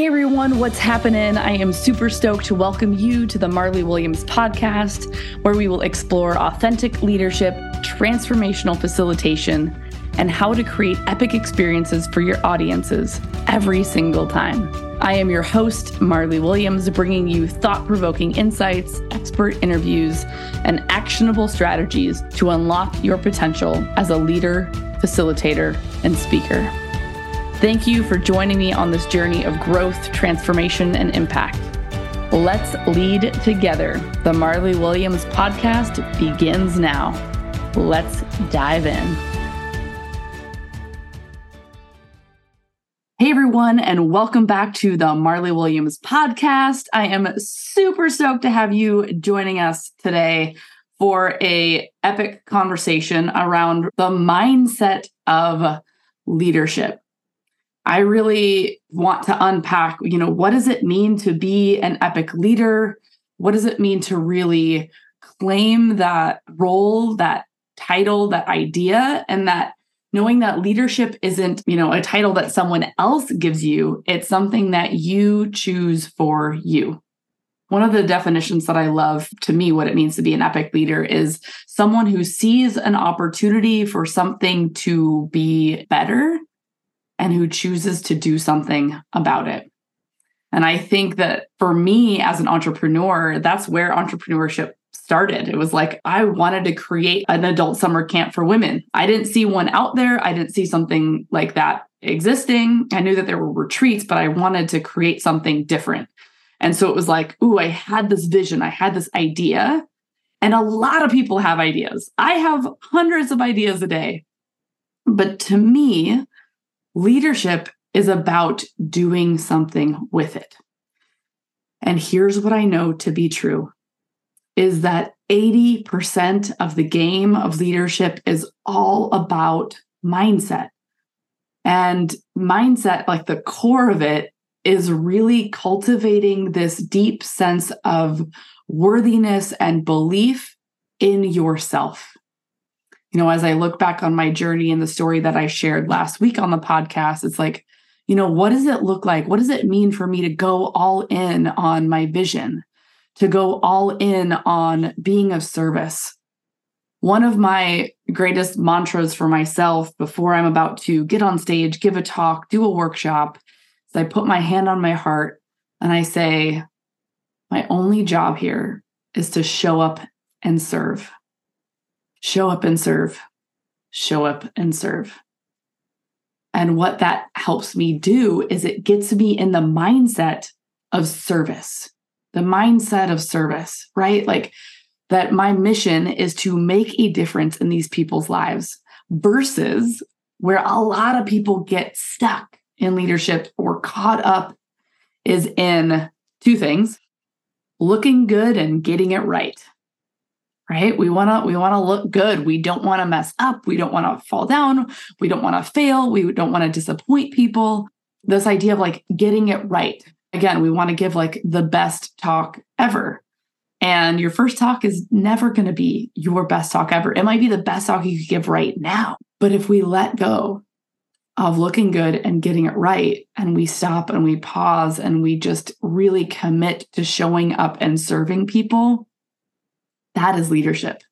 Hey everyone, what's happening? I am super stoked to welcome you to the Marli Williams podcast, where we will explore authentic leadership, transformational facilitation, and how to create epic experiences for your audiences every single time. I am your host, Marli Williams, bringing you thought provoking insights, expert interviews, and actionable strategies to unlock your potential as a leader, facilitator, and speaker. Thank you for joining me on this journey of growth, transformation, and impact. Let's lead together. The Marli Williams podcast begins now. Let's dive in. Hey, everyone, and welcome back to the Marli Williams podcast. I am super stoked to have you joining us today for a epic conversation around the mindset of leadership. I really want to unpack, you know, what does it mean to be an epic leader? What does it mean to really claim that role, that title, that idea, and that knowing that leadership isn't, you know, a title that someone else gives you, it's something that you choose for you. One of the definitions that I love to me, what it means to be an epic leader is someone who sees an opportunity for something to be better and who chooses to do something about it. And I think that for me as an entrepreneur, that's where entrepreneurship started. It was like I wanted to create an adult summer camp for women. I didn't see one out there. I didn't see something like that existing. I knew that there were retreats, but I wanted to create something different. And so it was like, ooh, I had this vision, I had this idea. And a lot of people have ideas. I have hundreds of ideas a day. But to me, Leadership is about doing something with it. And here's what I know to be true is that 80% of the game of leadership is all about mindset. And mindset, like the core of it, is really cultivating this deep sense of worthiness and belief in yourself you know, as I look back on my journey and the story that I shared last week on the podcast, it's like, you know, what does it look like? What does it mean for me to go all in on my vision, to go all in on being of service? One of my greatest mantras for myself before I'm about to get on stage, give a talk, do a workshop, is I put my hand on my heart and I say, my only job here is to show up and serve show up and serve, show up and serve. And what that helps me do is it gets me in the mindset of service, the mindset of service, right? Like that my mission is to make a difference in these people's lives versus where a lot of people get stuck in leadership or caught up is in two things looking good and getting it right right? We want to we want to look good. We don't want to mess up. We don't want to fall down. We don't want to fail. We don't want to disappoint people. This idea of like getting it right. Again we want to give like the best talk ever. And your first talk is never going to be your best talk ever. It might be the best talk you could give right now. But if we let go of looking good and getting it right and we stop and we pause and we just really commit to showing up and serving people that is leadership.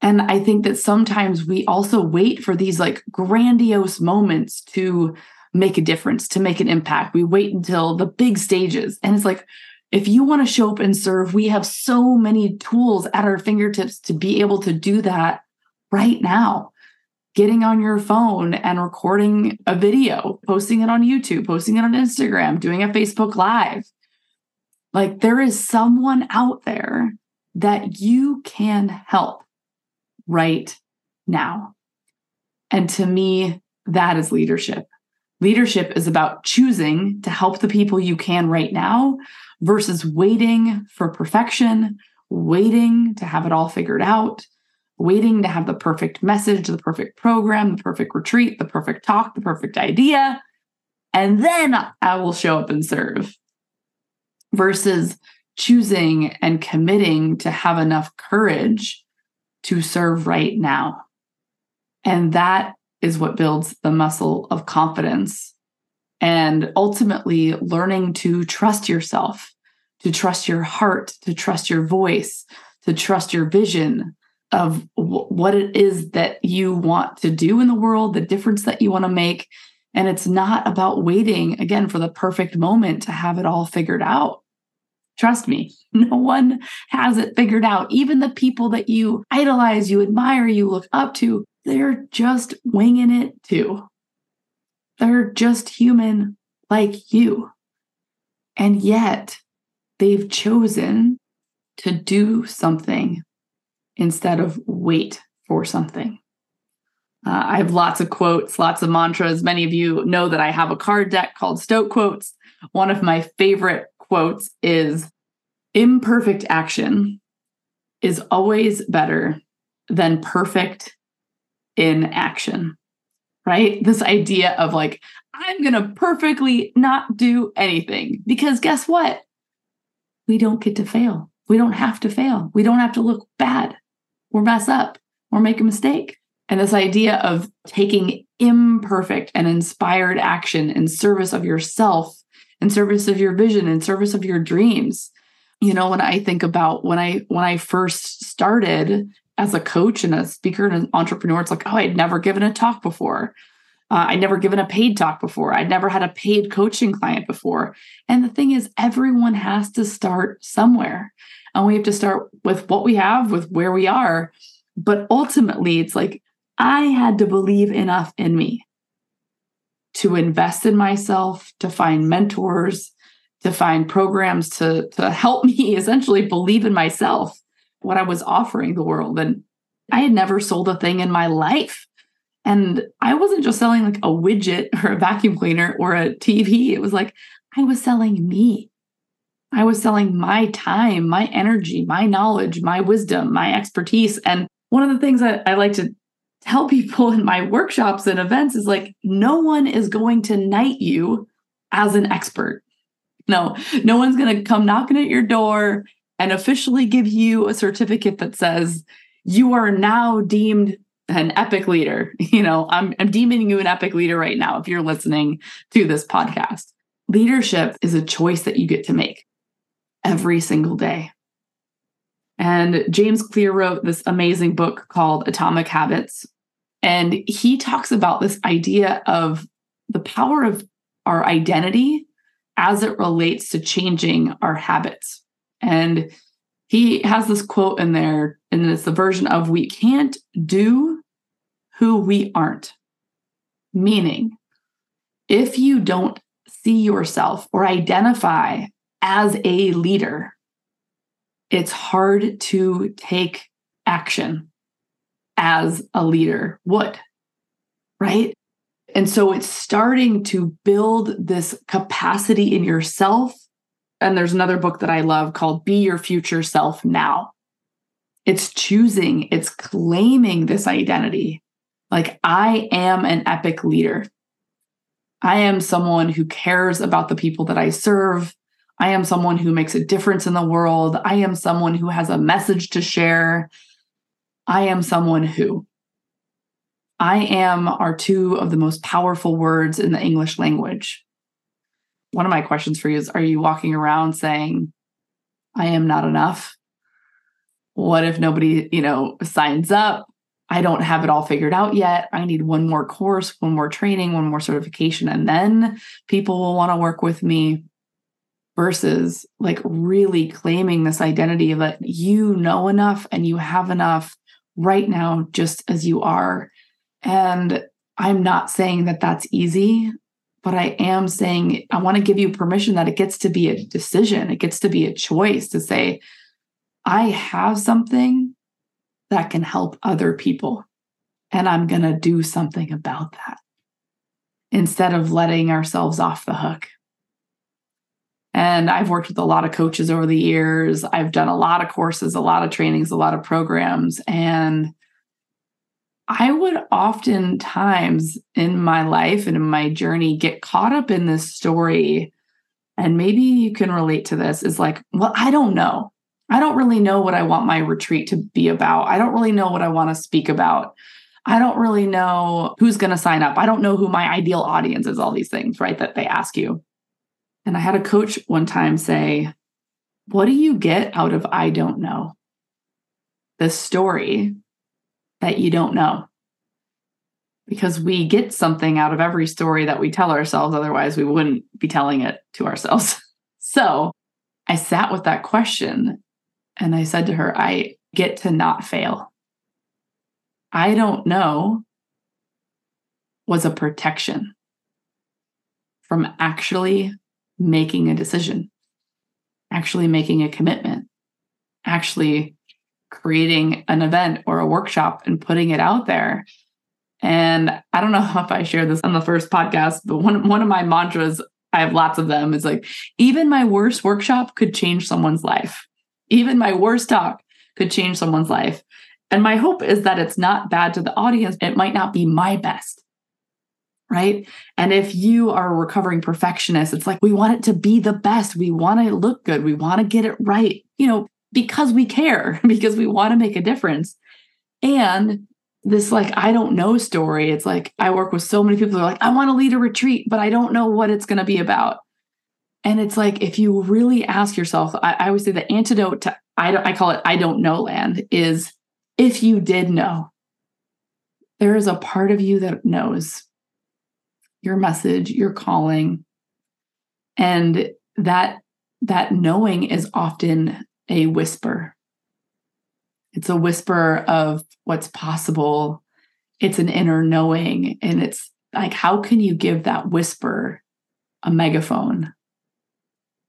And I think that sometimes we also wait for these like grandiose moments to make a difference, to make an impact. We wait until the big stages. And it's like, if you want to show up and serve, we have so many tools at our fingertips to be able to do that right now. Getting on your phone and recording a video, posting it on YouTube, posting it on Instagram, doing a Facebook Live. Like there is someone out there that you can help right now. And to me, that is leadership. Leadership is about choosing to help the people you can right now versus waiting for perfection, waiting to have it all figured out, waiting to have the perfect message, the perfect program, the perfect retreat, the perfect talk, the perfect idea. And then I will show up and serve versus choosing and committing to have enough courage to serve right now. And that is what builds the muscle of confidence and ultimately learning to trust yourself, to trust your heart, to trust your voice, to trust your vision of w- what it is that you want to do in the world, the difference that you want to make. And it's not about waiting again for the perfect moment to have it all figured out. Trust me, no one has it figured out. Even the people that you idolize, you admire, you look up to, they're just winging it too. They're just human like you. And yet they've chosen to do something instead of wait for something. Uh, I have lots of quotes, lots of mantras. Many of you know that I have a card deck called Stoic Quotes. One of my favorite quotes is Imperfect action is always better than perfect in action right? This idea of like, I'm going to perfectly not do anything because guess what? We don't get to fail. We don't have to fail. We don't have to look bad or mess up or make a mistake. And this idea of taking imperfect and inspired action in service of yourself, in service of your vision, in service of your dreams. You know, when I think about when I when I first started as a coach and a speaker and an entrepreneur, it's like, oh, I'd never given a talk before. Uh, I'd never given a paid talk before. I'd never had a paid coaching client before. And the thing is, everyone has to start somewhere. And we have to start with what we have, with where we are. But ultimately, it's like I had to believe enough in me to invest in myself, to find mentors, to find programs to, to help me essentially believe in myself what I was offering the world. And I had never sold a thing in my life. And I wasn't just selling like a widget or a vacuum cleaner or a TV. It was like I was selling me. I was selling my time, my energy, my knowledge, my wisdom, my expertise. And one of the things that I like to tell people in my workshops and events is like, no one is going to knight you as an expert. No, no one's going to come knocking at your door and officially give you a certificate that says you are now deemed an epic leader. You know, I'm, I'm deeming you an epic leader right now if you're listening to this podcast. Leadership is a choice that you get to make every single day. And James Clear wrote this amazing book called Atomic Habits. And he talks about this idea of the power of our identity as it relates to changing our habits. And he has this quote in there, and it's the version of we can't do who we aren't. Meaning, if you don't see yourself or identify as a leader, it's hard to take action as a leader would, right? And so it's starting to build this capacity in yourself and there's another book that I love called Be Your Future Self Now. It's choosing, it's claiming this identity. Like, I am an epic leader. I am someone who cares about the people that I serve. I am someone who makes a difference in the world. I am someone who has a message to share. I am someone who. I am are two of the most powerful words in the English language one of my questions for you is Are you walking around saying, I am not enough? What if nobody, you know, signs up? I don't have it all figured out yet. I need one more course, one more training, one more certification, and then people will want to work with me. Versus like really claiming this identity that you know enough and you have enough right now, just as you are. And I'm not saying that that's easy but I am saying I want to give you permission that it gets to be a decision. It gets to be a choice to say, I have something that can help other people, and I'm going to do something about that instead of letting ourselves off the hook. And I've worked with a lot of coaches over the years. I've done a lot of courses, a lot of trainings, a lot of programs. And I would oftentimes in my life and in my journey get caught up in this story. And maybe you can relate to this is like, well, I don't know. I don't really know what I want my retreat to be about. I don't really know what I want to speak about. I don't really know who's going to sign up. I don't know who my ideal audience is, all these things, right? That they ask you. And I had a coach one time say, What do you get out of I don't know? The story that you don't know. Because we get something out of every story that we tell ourselves. Otherwise, we wouldn't be telling it to ourselves. So I sat with that question and I said to her, I get to not fail. I don't know was a protection from actually making a decision, actually making a commitment, actually creating an event or a workshop and putting it out there. And I don't know if I shared this on the first podcast, but one, one of my mantras, I have lots of them, is like, even my worst workshop could change someone's life. Even my worst talk could change someone's life. And my hope is that it's not bad to the audience. It might not be my best. Right. And if you are a recovering perfectionist, it's like we want it to be the best. We want to look good. We want to get it right, you know, because we care, because we want to make a difference. And this, like, I don't know story. It's like I work with so many people who are like, I want to lead a retreat, but I don't know what it's going to be about. And it's like, if you really ask yourself, I, I always say the antidote to I don't, I call it I don't know land is if you did know, there is a part of you that knows your message, your calling. And that that knowing is often a whisper. It's a whisper of what's possible. It's an inner knowing. And it's like, how can you give that whisper a megaphone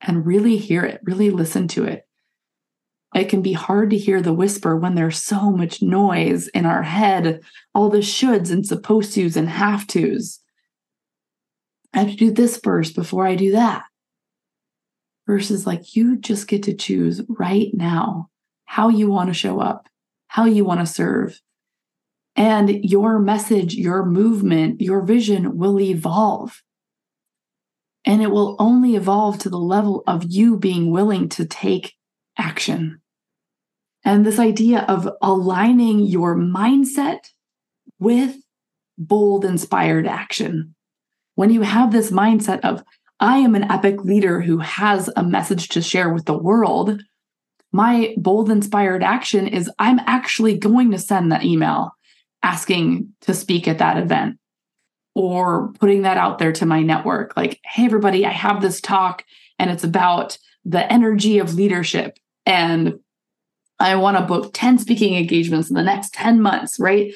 and really hear it, really listen to it? it can be hard to hear the whisper when there's so much noise in our head, all the shoulds and supposed tos and have tos. I have to do this first before I do that. Versus like you just get to choose right now how you want to show up, how you want to serve. And your message, your movement, your vision will evolve. And it will only evolve to the level of you being willing to take action. And this idea of aligning your mindset with bold, inspired action. When you have this mindset of, I am an epic leader who has a message to share with the world, my bold, inspired action is I'm actually going to send that email asking to speak at that event or putting that out there to my network. Like, hey, everybody, I have this talk and it's about the energy of leadership. And I want to book 10 speaking engagements in the next 10 months, right?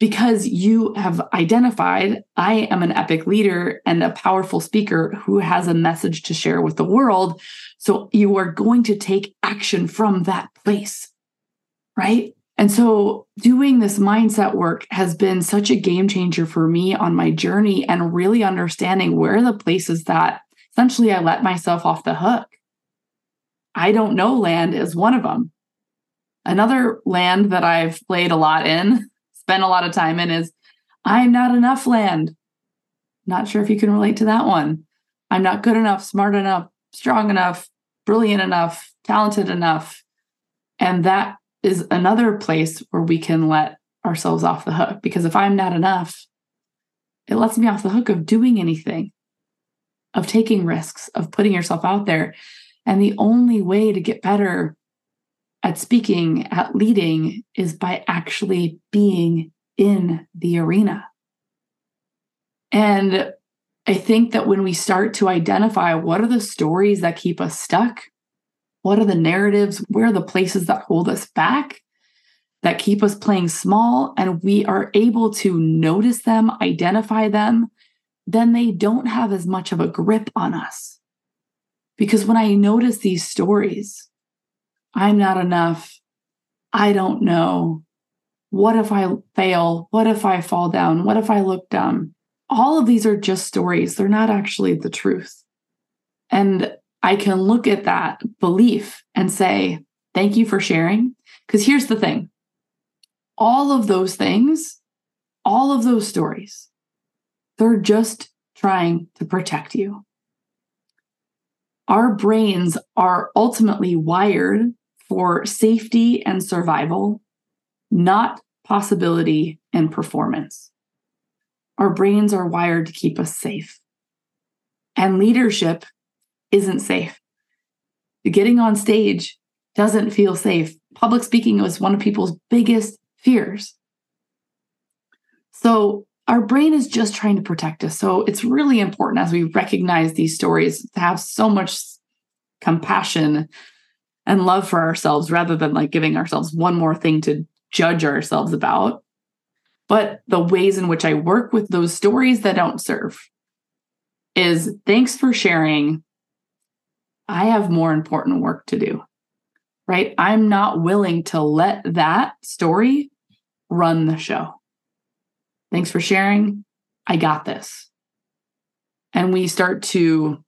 Because you have identified I am an epic leader and a powerful speaker who has a message to share with the world. So you are going to take action from that place, right? And so doing this mindset work has been such a game changer for me on my journey and really understanding where the places that essentially I let myself off the hook. I don't know land is one of them. Another land that I've played a lot in, spent a lot of time in, is I'm not enough land. Not sure if you can relate to that one. I'm not good enough, smart enough, strong enough, brilliant enough, talented enough. And that is another place where we can let ourselves off the hook. Because if I'm not enough, it lets me off the hook of doing anything, of taking risks, of putting yourself out there. And the only way to get better at speaking, at leading, is by actually being in the arena. And I think that when we start to identify what are the stories that keep us stuck, what are the narratives, where are the places that hold us back, that keep us playing small, and we are able to notice them, identify them, then they don't have as much of a grip on us. Because when I notice these stories, I'm not enough. I don't know. What if I fail? What if I fall down? What if I look dumb? All of these are just stories. They're not actually the truth. And I can look at that belief and say, thank you for sharing. Because here's the thing all of those things, all of those stories, they're just trying to protect you. Our brains are ultimately wired for safety and survival, not possibility, and performance. Our brains are wired to keep us safe. And leadership isn't safe. Getting on stage doesn't feel safe. Public speaking was one of people's biggest fears. So, our brain is just trying to protect us. So, it's really important as we recognize these stories to have so much compassion and love for ourselves rather than like giving ourselves one more thing to judge ourselves about. But the ways in which I work with those stories that don't serve is thanks for sharing. I have more important work to do, right? I'm not willing to let that story run the show. Thanks for sharing. I got this. And we start to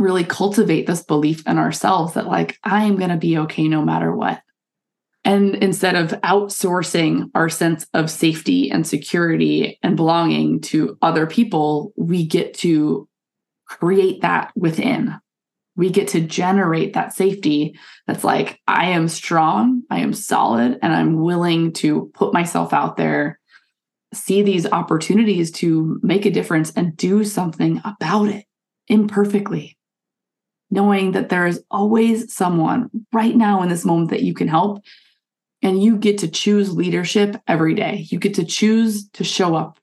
really cultivate this belief in ourselves that, like, I am going to be okay no matter what. And instead of outsourcing our sense of safety and security and belonging to other people, we get to create that within. We get to generate that safety that's like, I am strong, I am solid, and I'm willing to put myself out there, see these opportunities to make a difference and do something about it imperfectly knowing that there is always someone right now in this moment that you can help. And you get to choose leadership every day. You get to choose to show up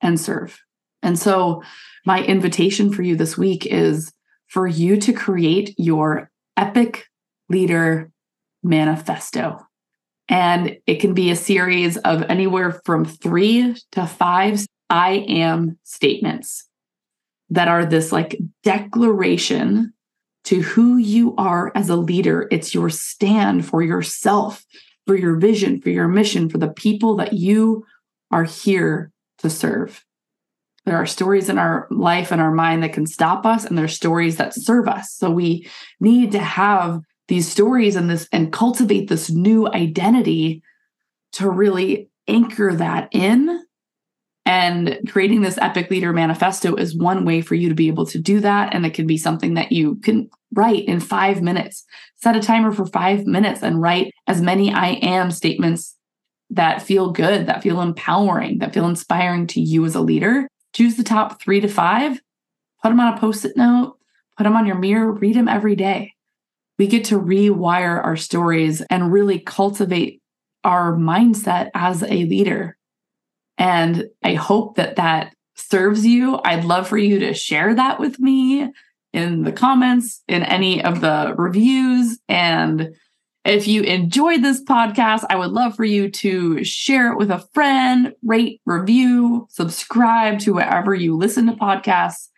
and serve. And so, my invitation for you this week is for you to create your epic leader manifesto. And it can be a series of anywhere from three to five I am statements that are this like declaration to who you are as a leader. It's your stand for yourself, for your vision, for your mission, for the people that you are here to serve. There are stories in our life and our mind that can stop us, and there's stories that serve us. So we need to have these stories and this and cultivate this new identity to really anchor that in and creating this epic leader manifesto is one way for you to be able to do that. And it can be something that you can write in five minutes. Set a timer for five minutes and write as many I am statements that feel good, that feel empowering, that feel inspiring to you as a leader. Choose the top three to five, put them on a post it note, put them on your mirror, read them every day. We get to rewire our stories and really cultivate our mindset as a leader and I hope that that serves you. I'd love for you to share that with me in the comments, in any of the reviews. And if you enjoyed this podcast, I would love for you to share it with a friend, rate, review, subscribe to wherever you listen to podcasts.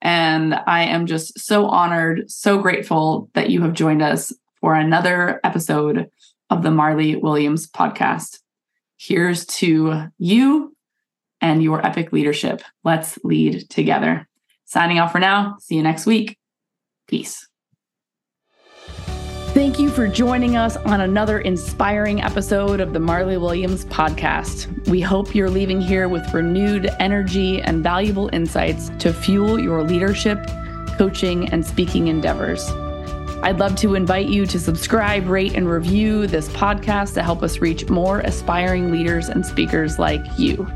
And I am just so honored, so grateful that you have joined us for another episode of the Marli Williams podcast. Here's to you and your epic leadership. Let's lead together. Signing off for now. See you next week. Peace. Thank you for joining us on another inspiring episode of the Marli Williams podcast. We hope you're leaving here with renewed energy and valuable insights to fuel your leadership, coaching, and speaking endeavors. I'd love to invite you to subscribe, rate, and review this podcast to help us reach more aspiring leaders and speakers like you.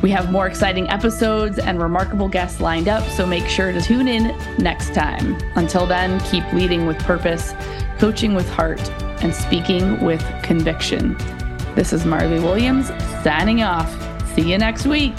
We have more exciting episodes and remarkable guests lined up, so make sure to tune in next time. Until then, keep leading with purpose, coaching with heart, and speaking with conviction. This is Marli Williams signing off. See you next week.